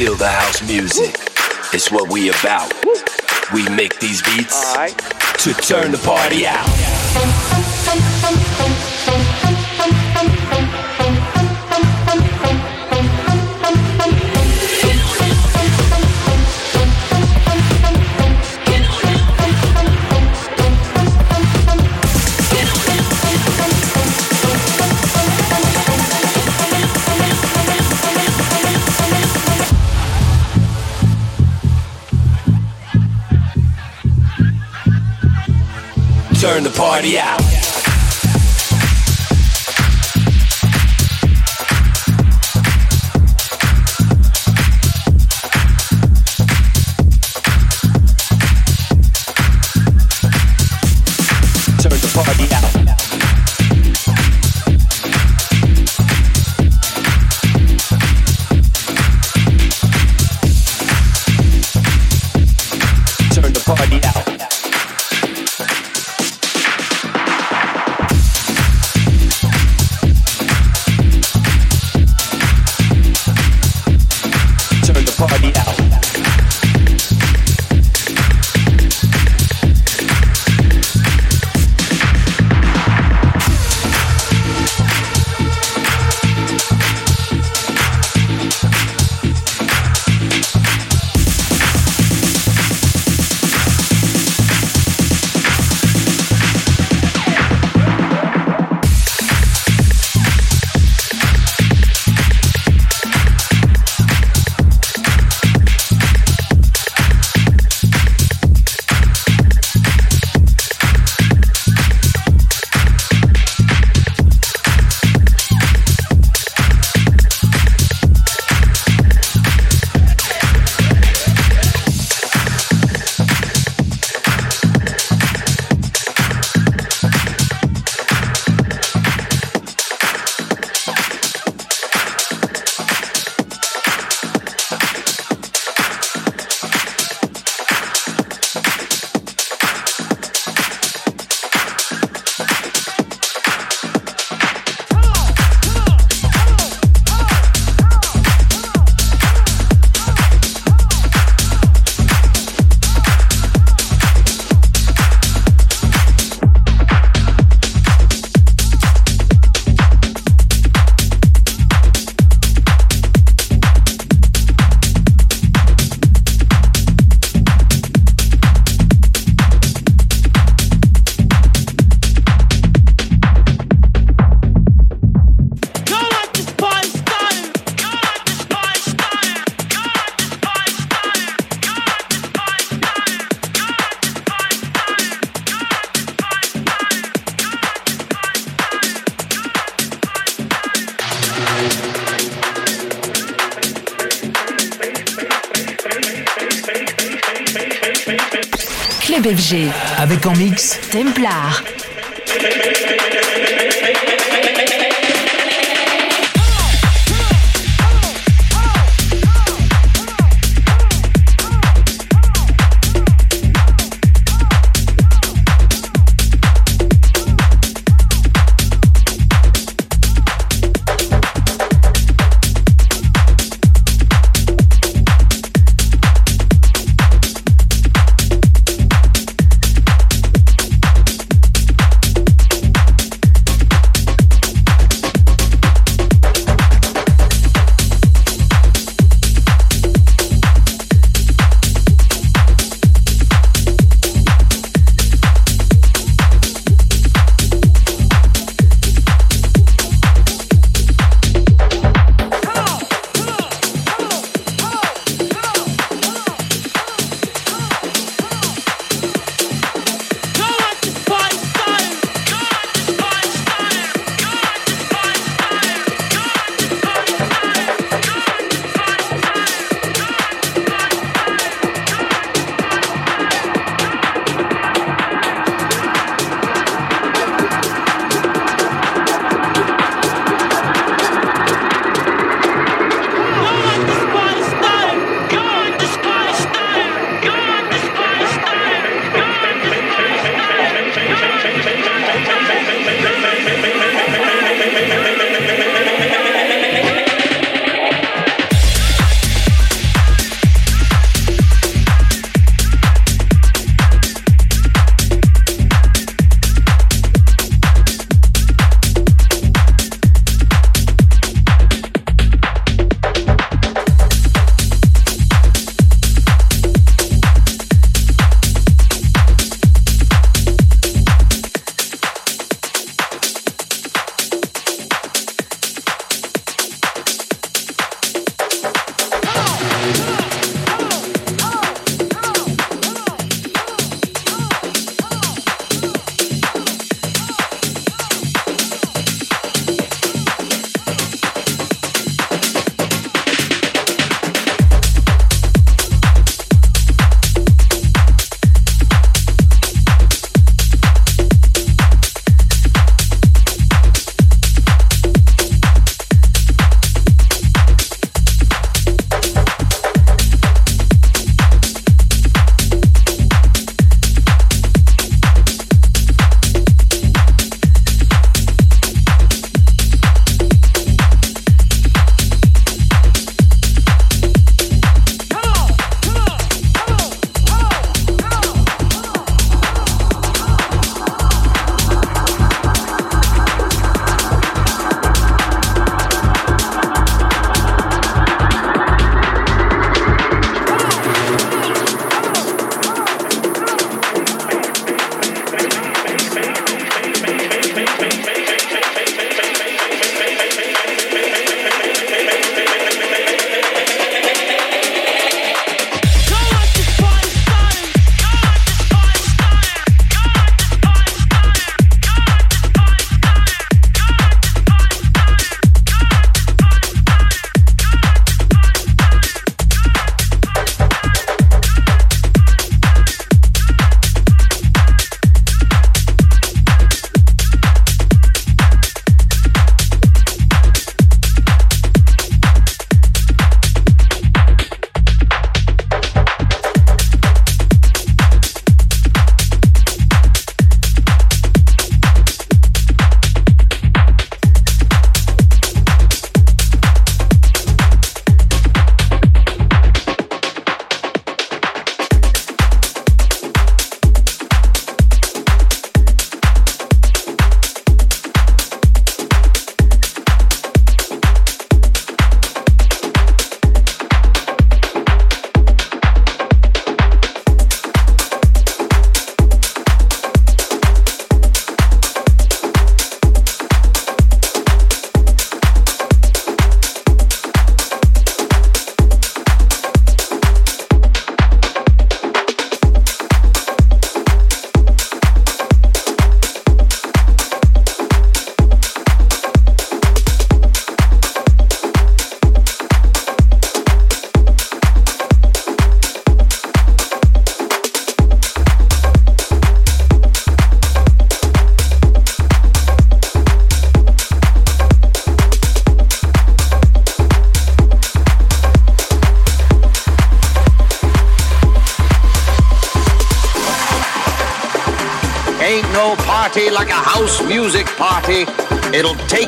Feel the house music. It's what we about. We make these beats to turn the party out. Party out.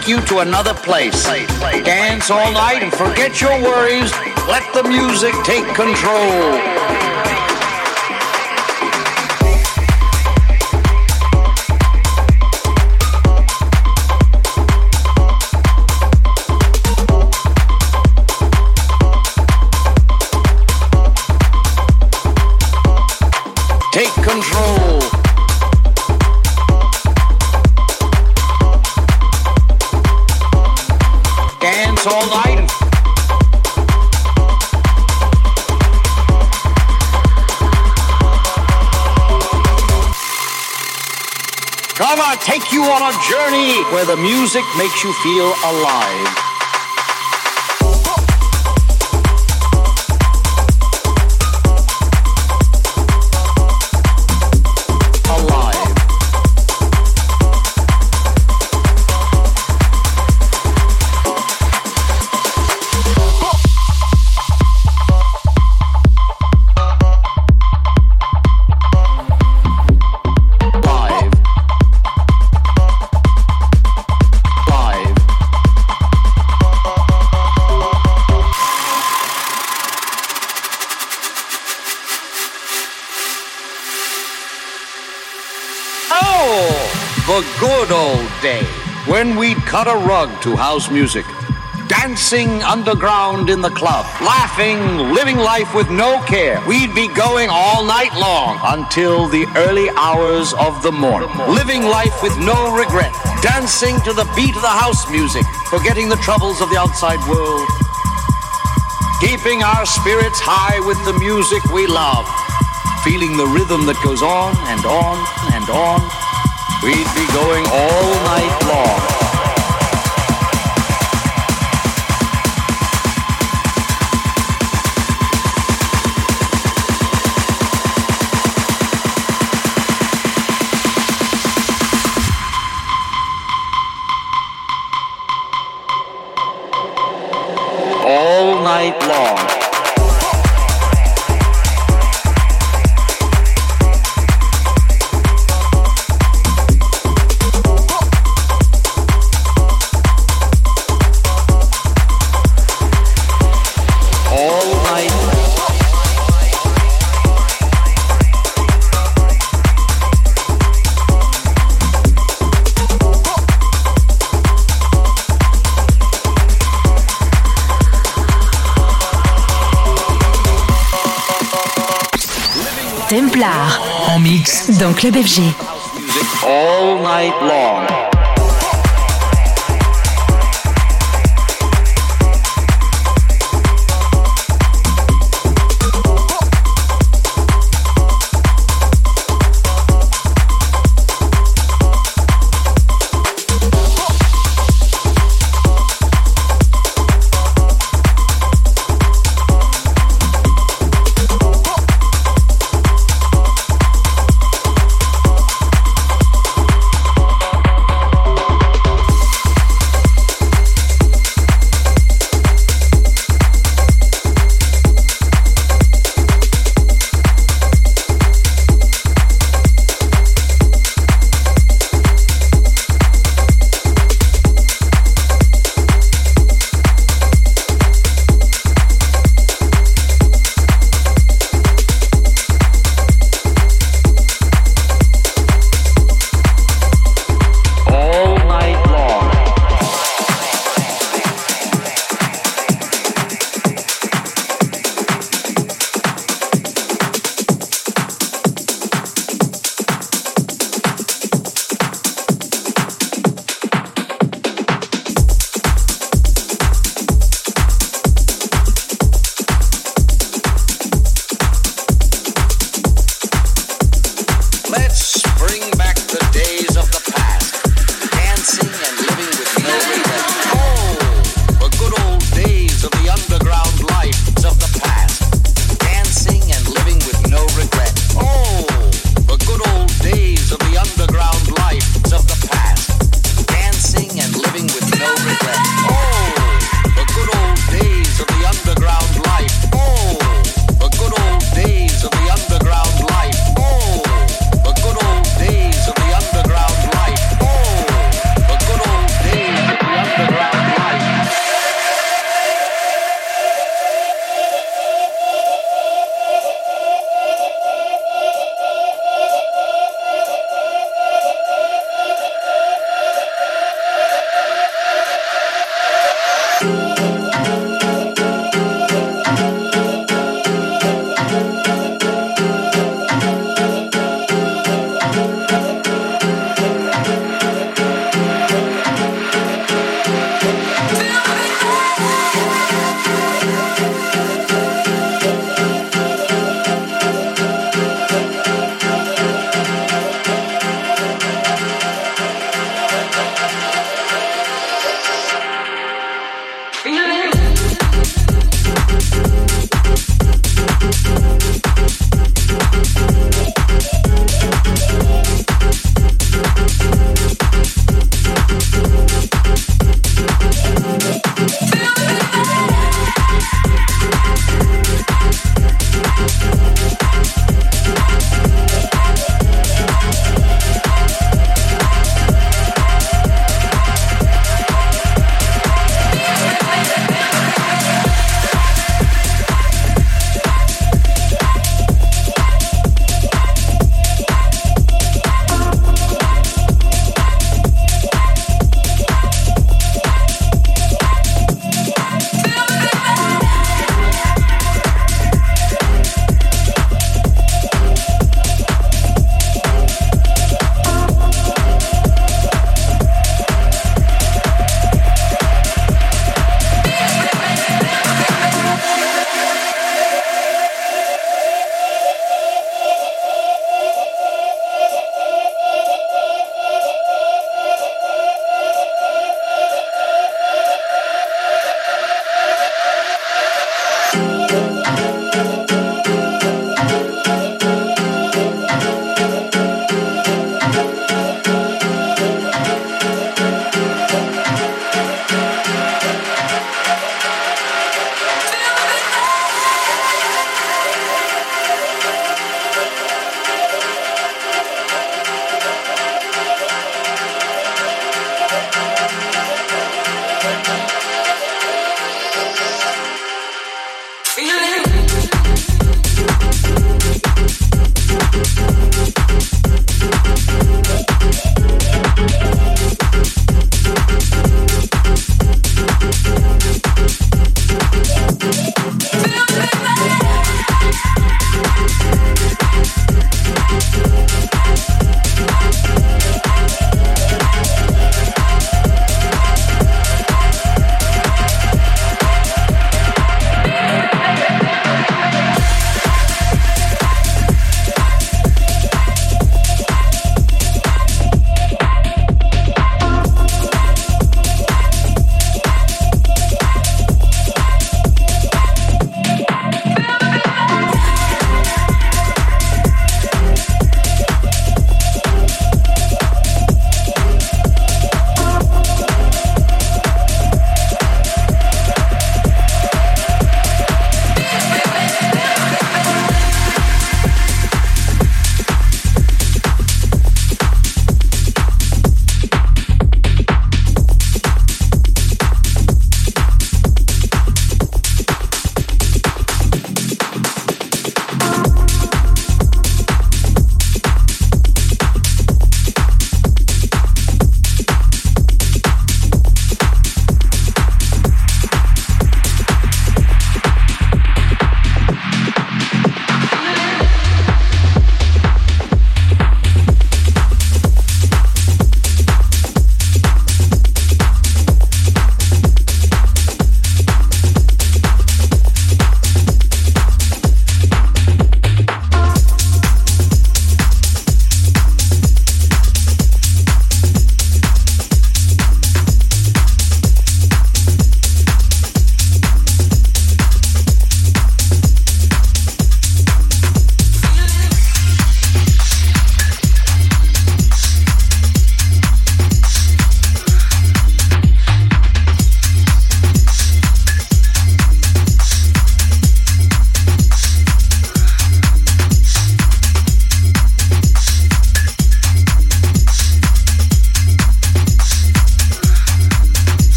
Take you to another place. Dance all night and forget your worries. Let the music take control. On a journey where the music makes you feel alive. Cut a rug to house music, dancing underground in the club, laughing, living life with no care. We'd be going all night long until the early hours of the morning, living life with no regret, dancing to the beat of the house music, forgetting the troubles of the outside world, keeping our spirits high with the music we love feeling the rhythm that goes on and on and on. We'd be going all night long. Templar. En mix. Dans Club FG. All night long.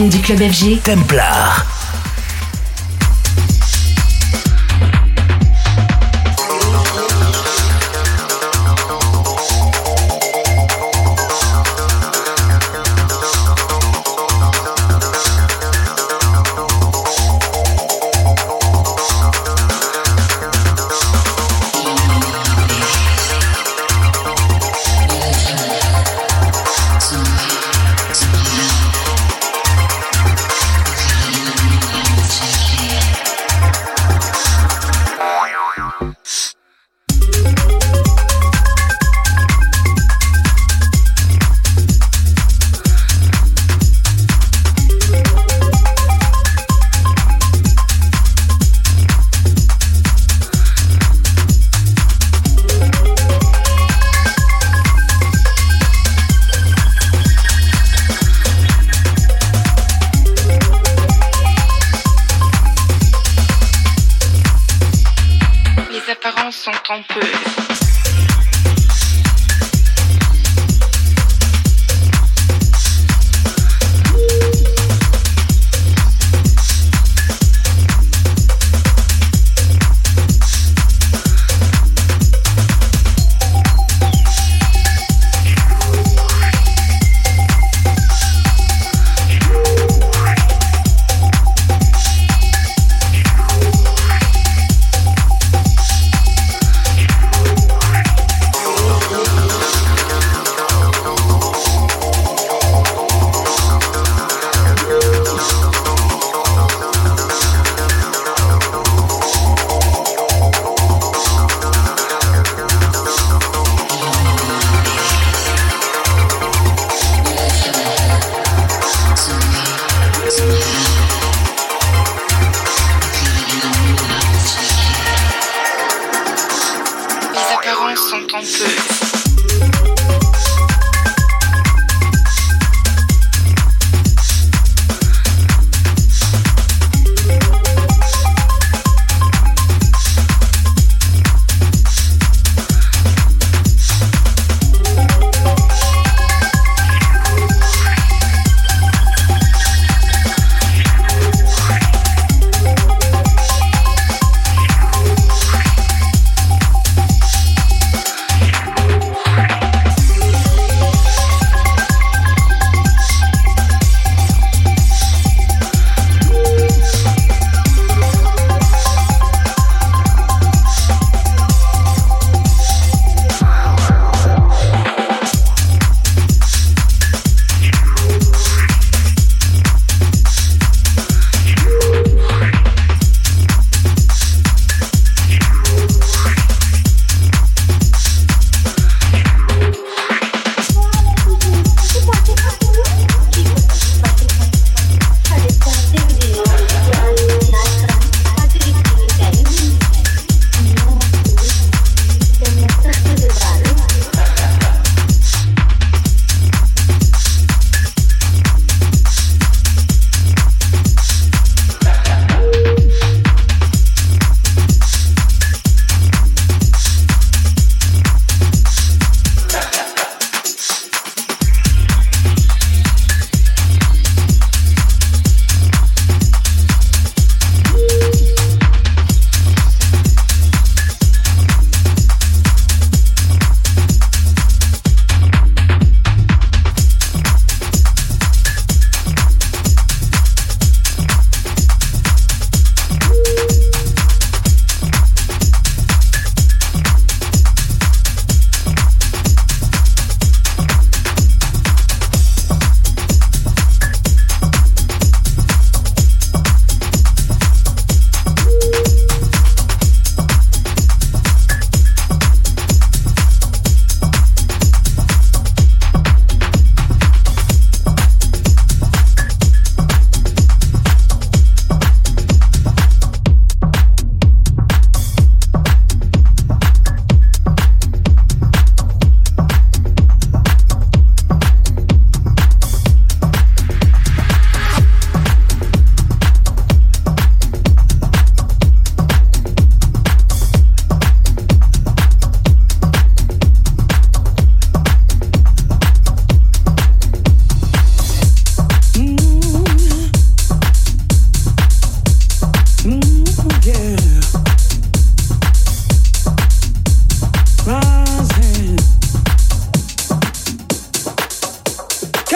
Du club FG. Templar.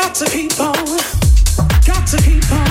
got to keep on, got to keep on.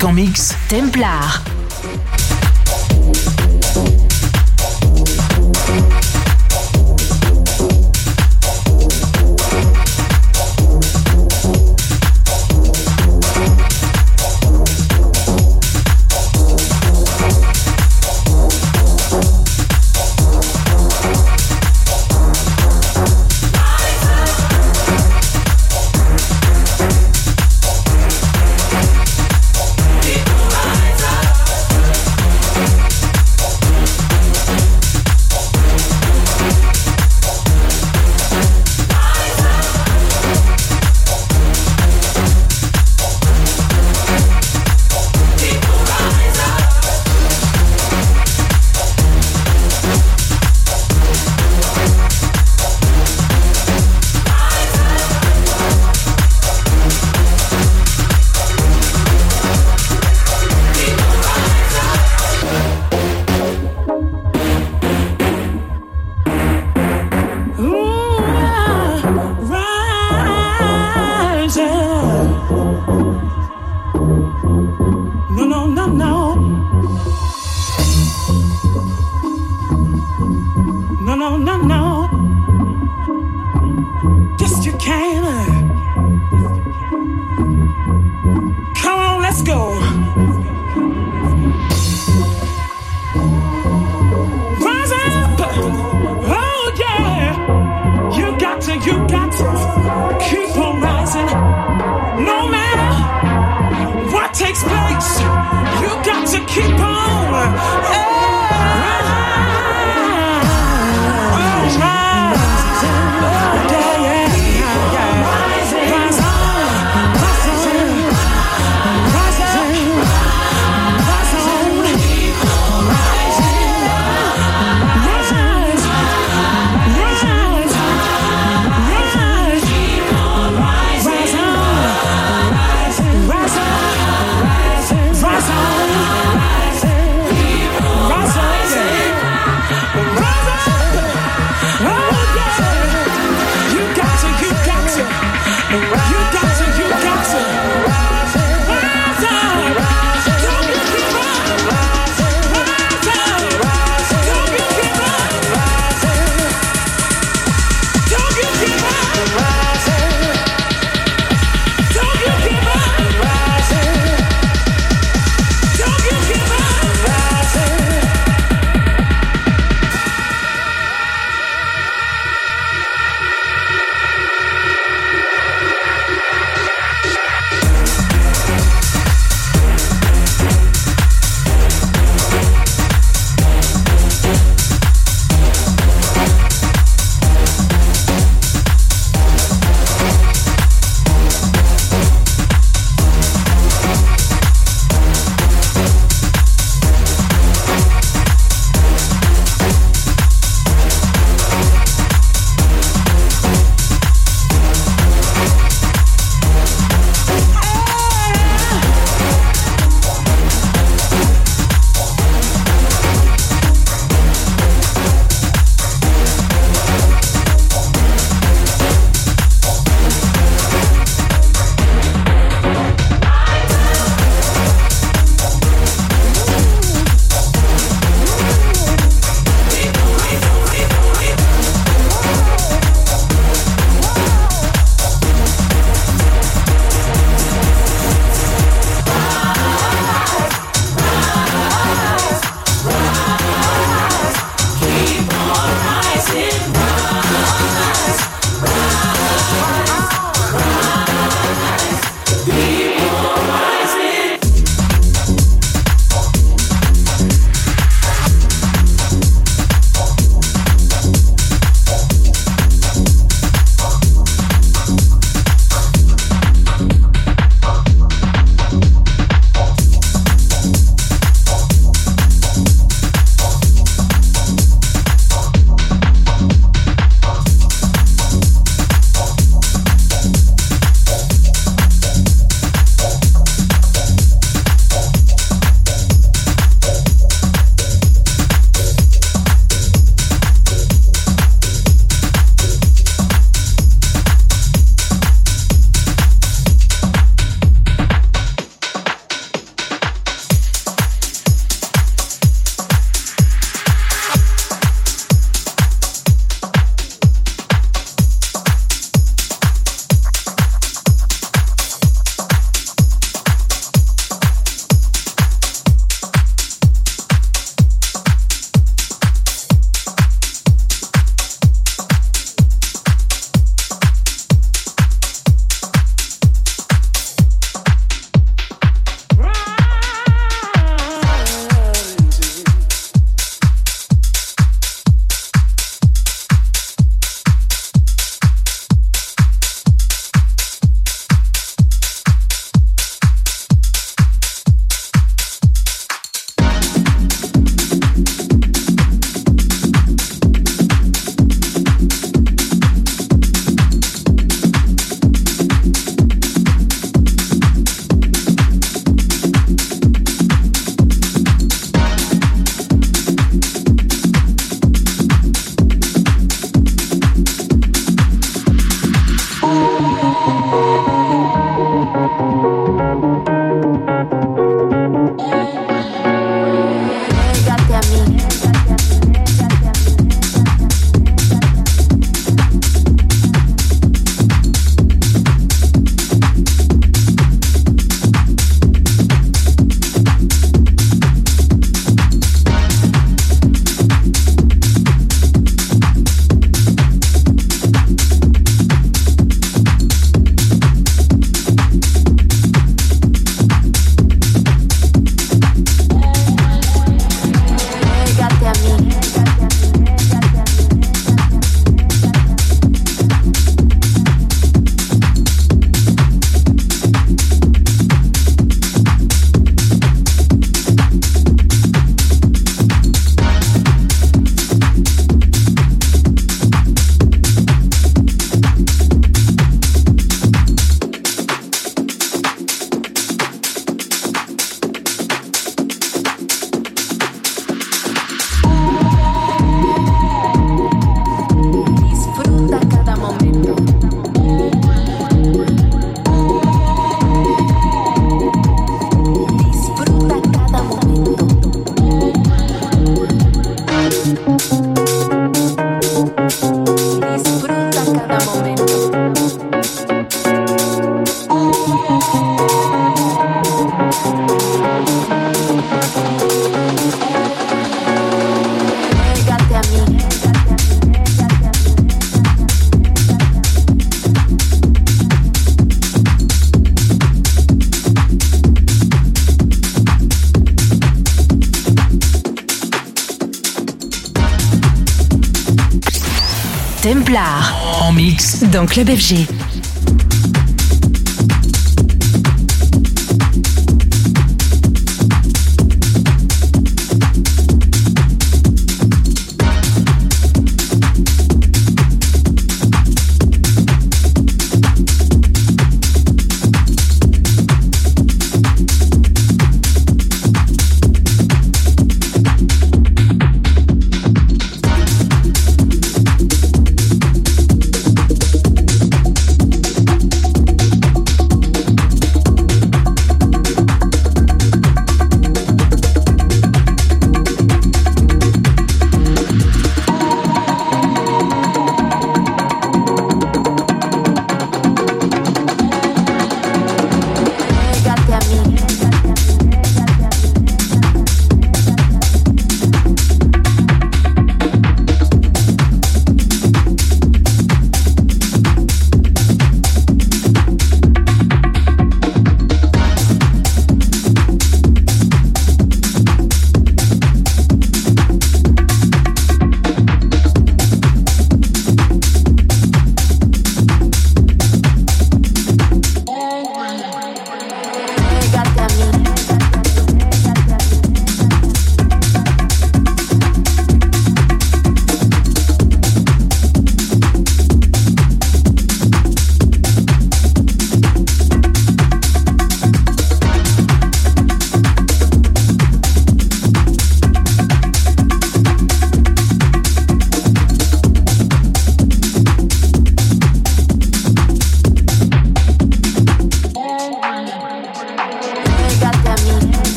En Templar. Mix. Dans Club FG.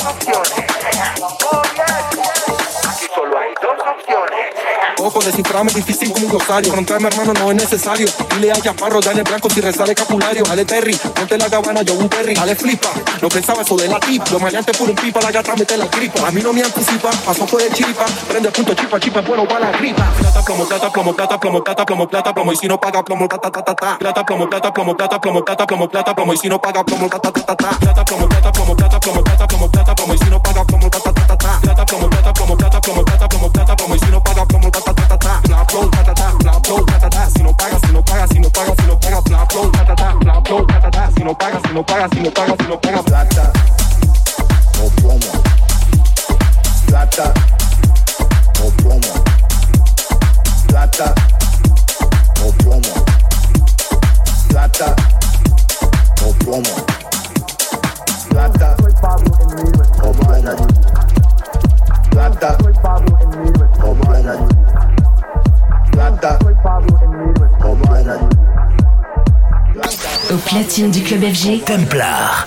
passione. Poco, descifrarme difícil como un glosario. Frontarme, hermano, no es necesario. Dile a Chaparro, dale blanco si reza de capulario. Dale Terry, ponte la gabana, yo un Terry. Dale flipa, no pensaba eso de la tip. Los maleantes por un pipa, la gata mete la gripa. A mí no me anticipa, paso fue de chiripa. Prende punto chipa, chipa, bueno para la gripa. Plata, plomo, plata, plomo, plata, plomo, plata, plomo, plata, plomo. Y si no paga plomo, plata, ta, ta, ta. Plata, plomo, plata, plomo, plata, plomo, plata, plomo, plata, plomo. Y si no paga plomo, plata, ta, ta, ta. Plata, plomo, plata, plomo, plata, plomo, plata, plomo, plata, plomo. Y si no Si no paga, si no paga, si no paga, si no paga. Plata o plomo. Plata o plomo. Plata o plomo. Plata o plomo. Au platine du club FG, Templar.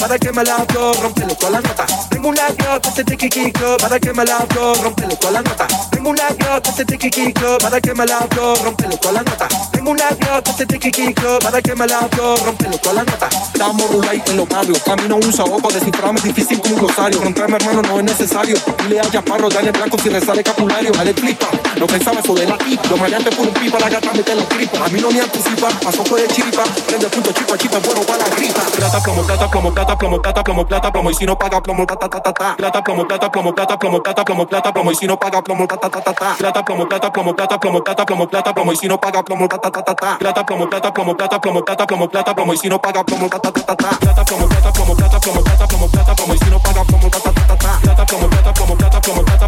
Para que me la hago, rompele toda la nota. Tengo una girl que se te kikiko para que me la hago, rompele toda la nota. Tengo una girl que se te kikiko para que me la hago, rompele toda la nota. Tengo una se te kikiko para que me la hago, rompele toda la nota. Estamos rulay en los barrios, camino un saoco, descifrarme es difícil como un glosario. Romperme hermano no es necesario. Dile a Chaparro, dale blanco si reza de capulario. Dale flipa, no pensaba eso de la tip. Los maleantes por un pipa, la gata mete la tripa. A mí no me anticipa, paso fue de chiripa. Prende punto chipa, chipa, bueno para la gripa. Plata, plomo, plata, plomo, plata, plomo, plata, plomo, plata, plomo. Y si no paga plomo, ta, ta, ta, ta, ta. Plata, plomo, plata, plomo, plata, plomo, plata, plomo, plata, plomo. Y si no paga plomo, ta, ta, ta, ta, ta. Plata, plomo, plata, plomo, plata, plomo, plata, plomo, plata, plomo. Y si no paga plomo, ta, ta, ta, ta, ta. Plata, plomo, plata, plomo, plata, plomo, plata, plomo, plata, plomo. Y si no paga plomo, ta, ta, ta, ta, ta. Plata, plomo, plata, plomo, plata, plomo, plata, plomo, plata, plomo. Y si no paga plomo, ta, ta, ta, ta, ta. Plata, plomo, plata, plomo, plata, plomo, plata,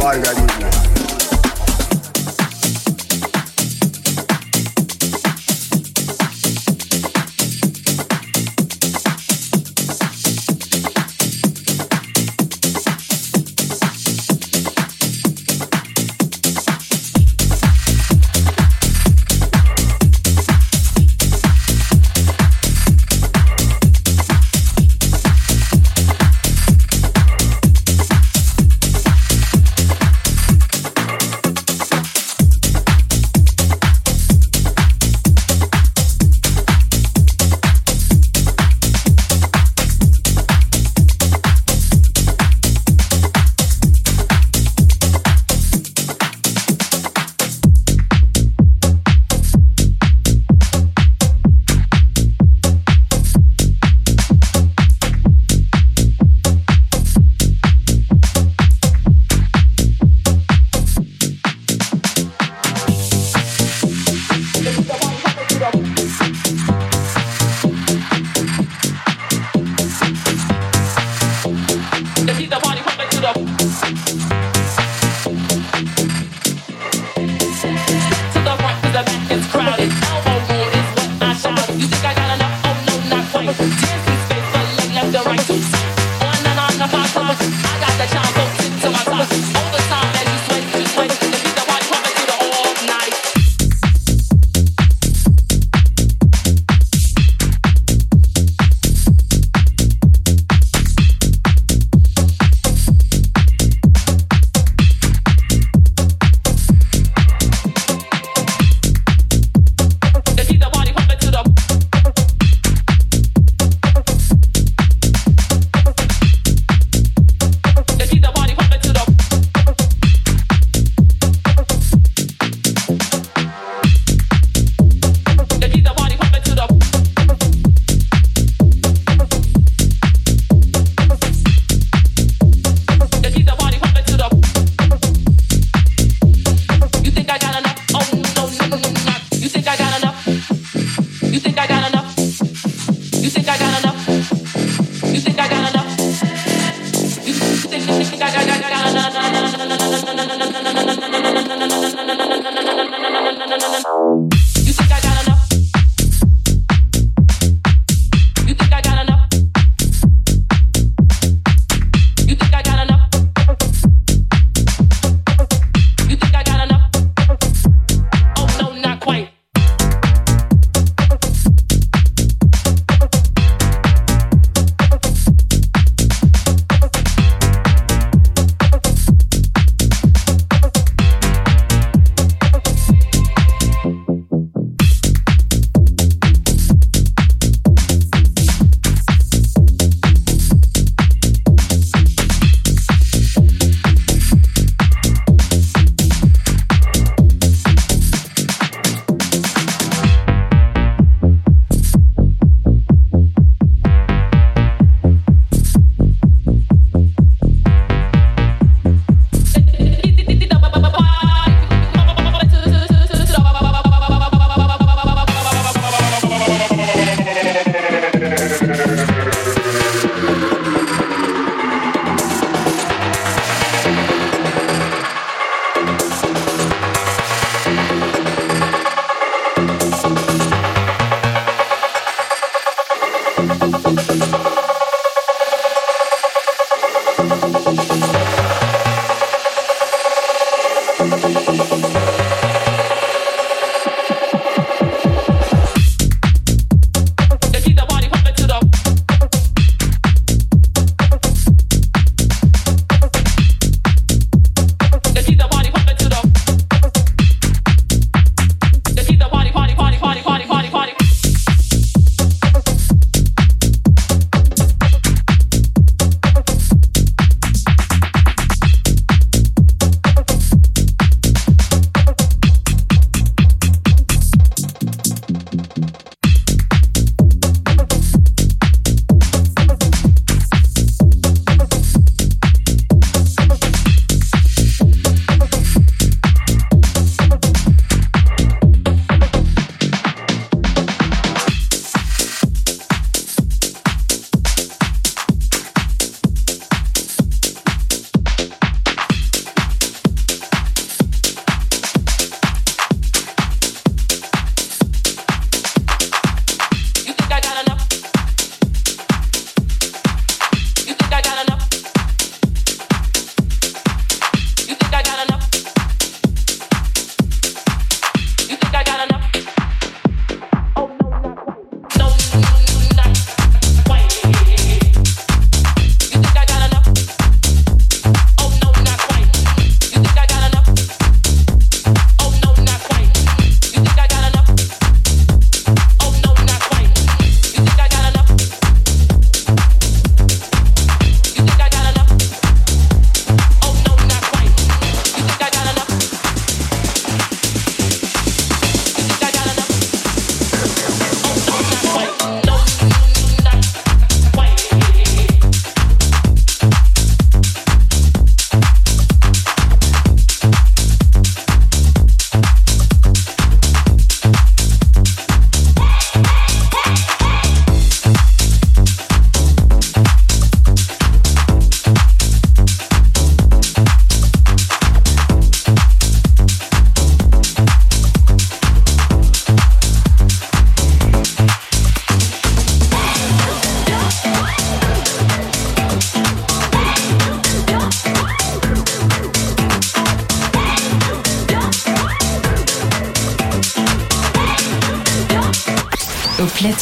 world again.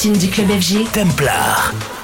Gaviria. du club FG. Templar.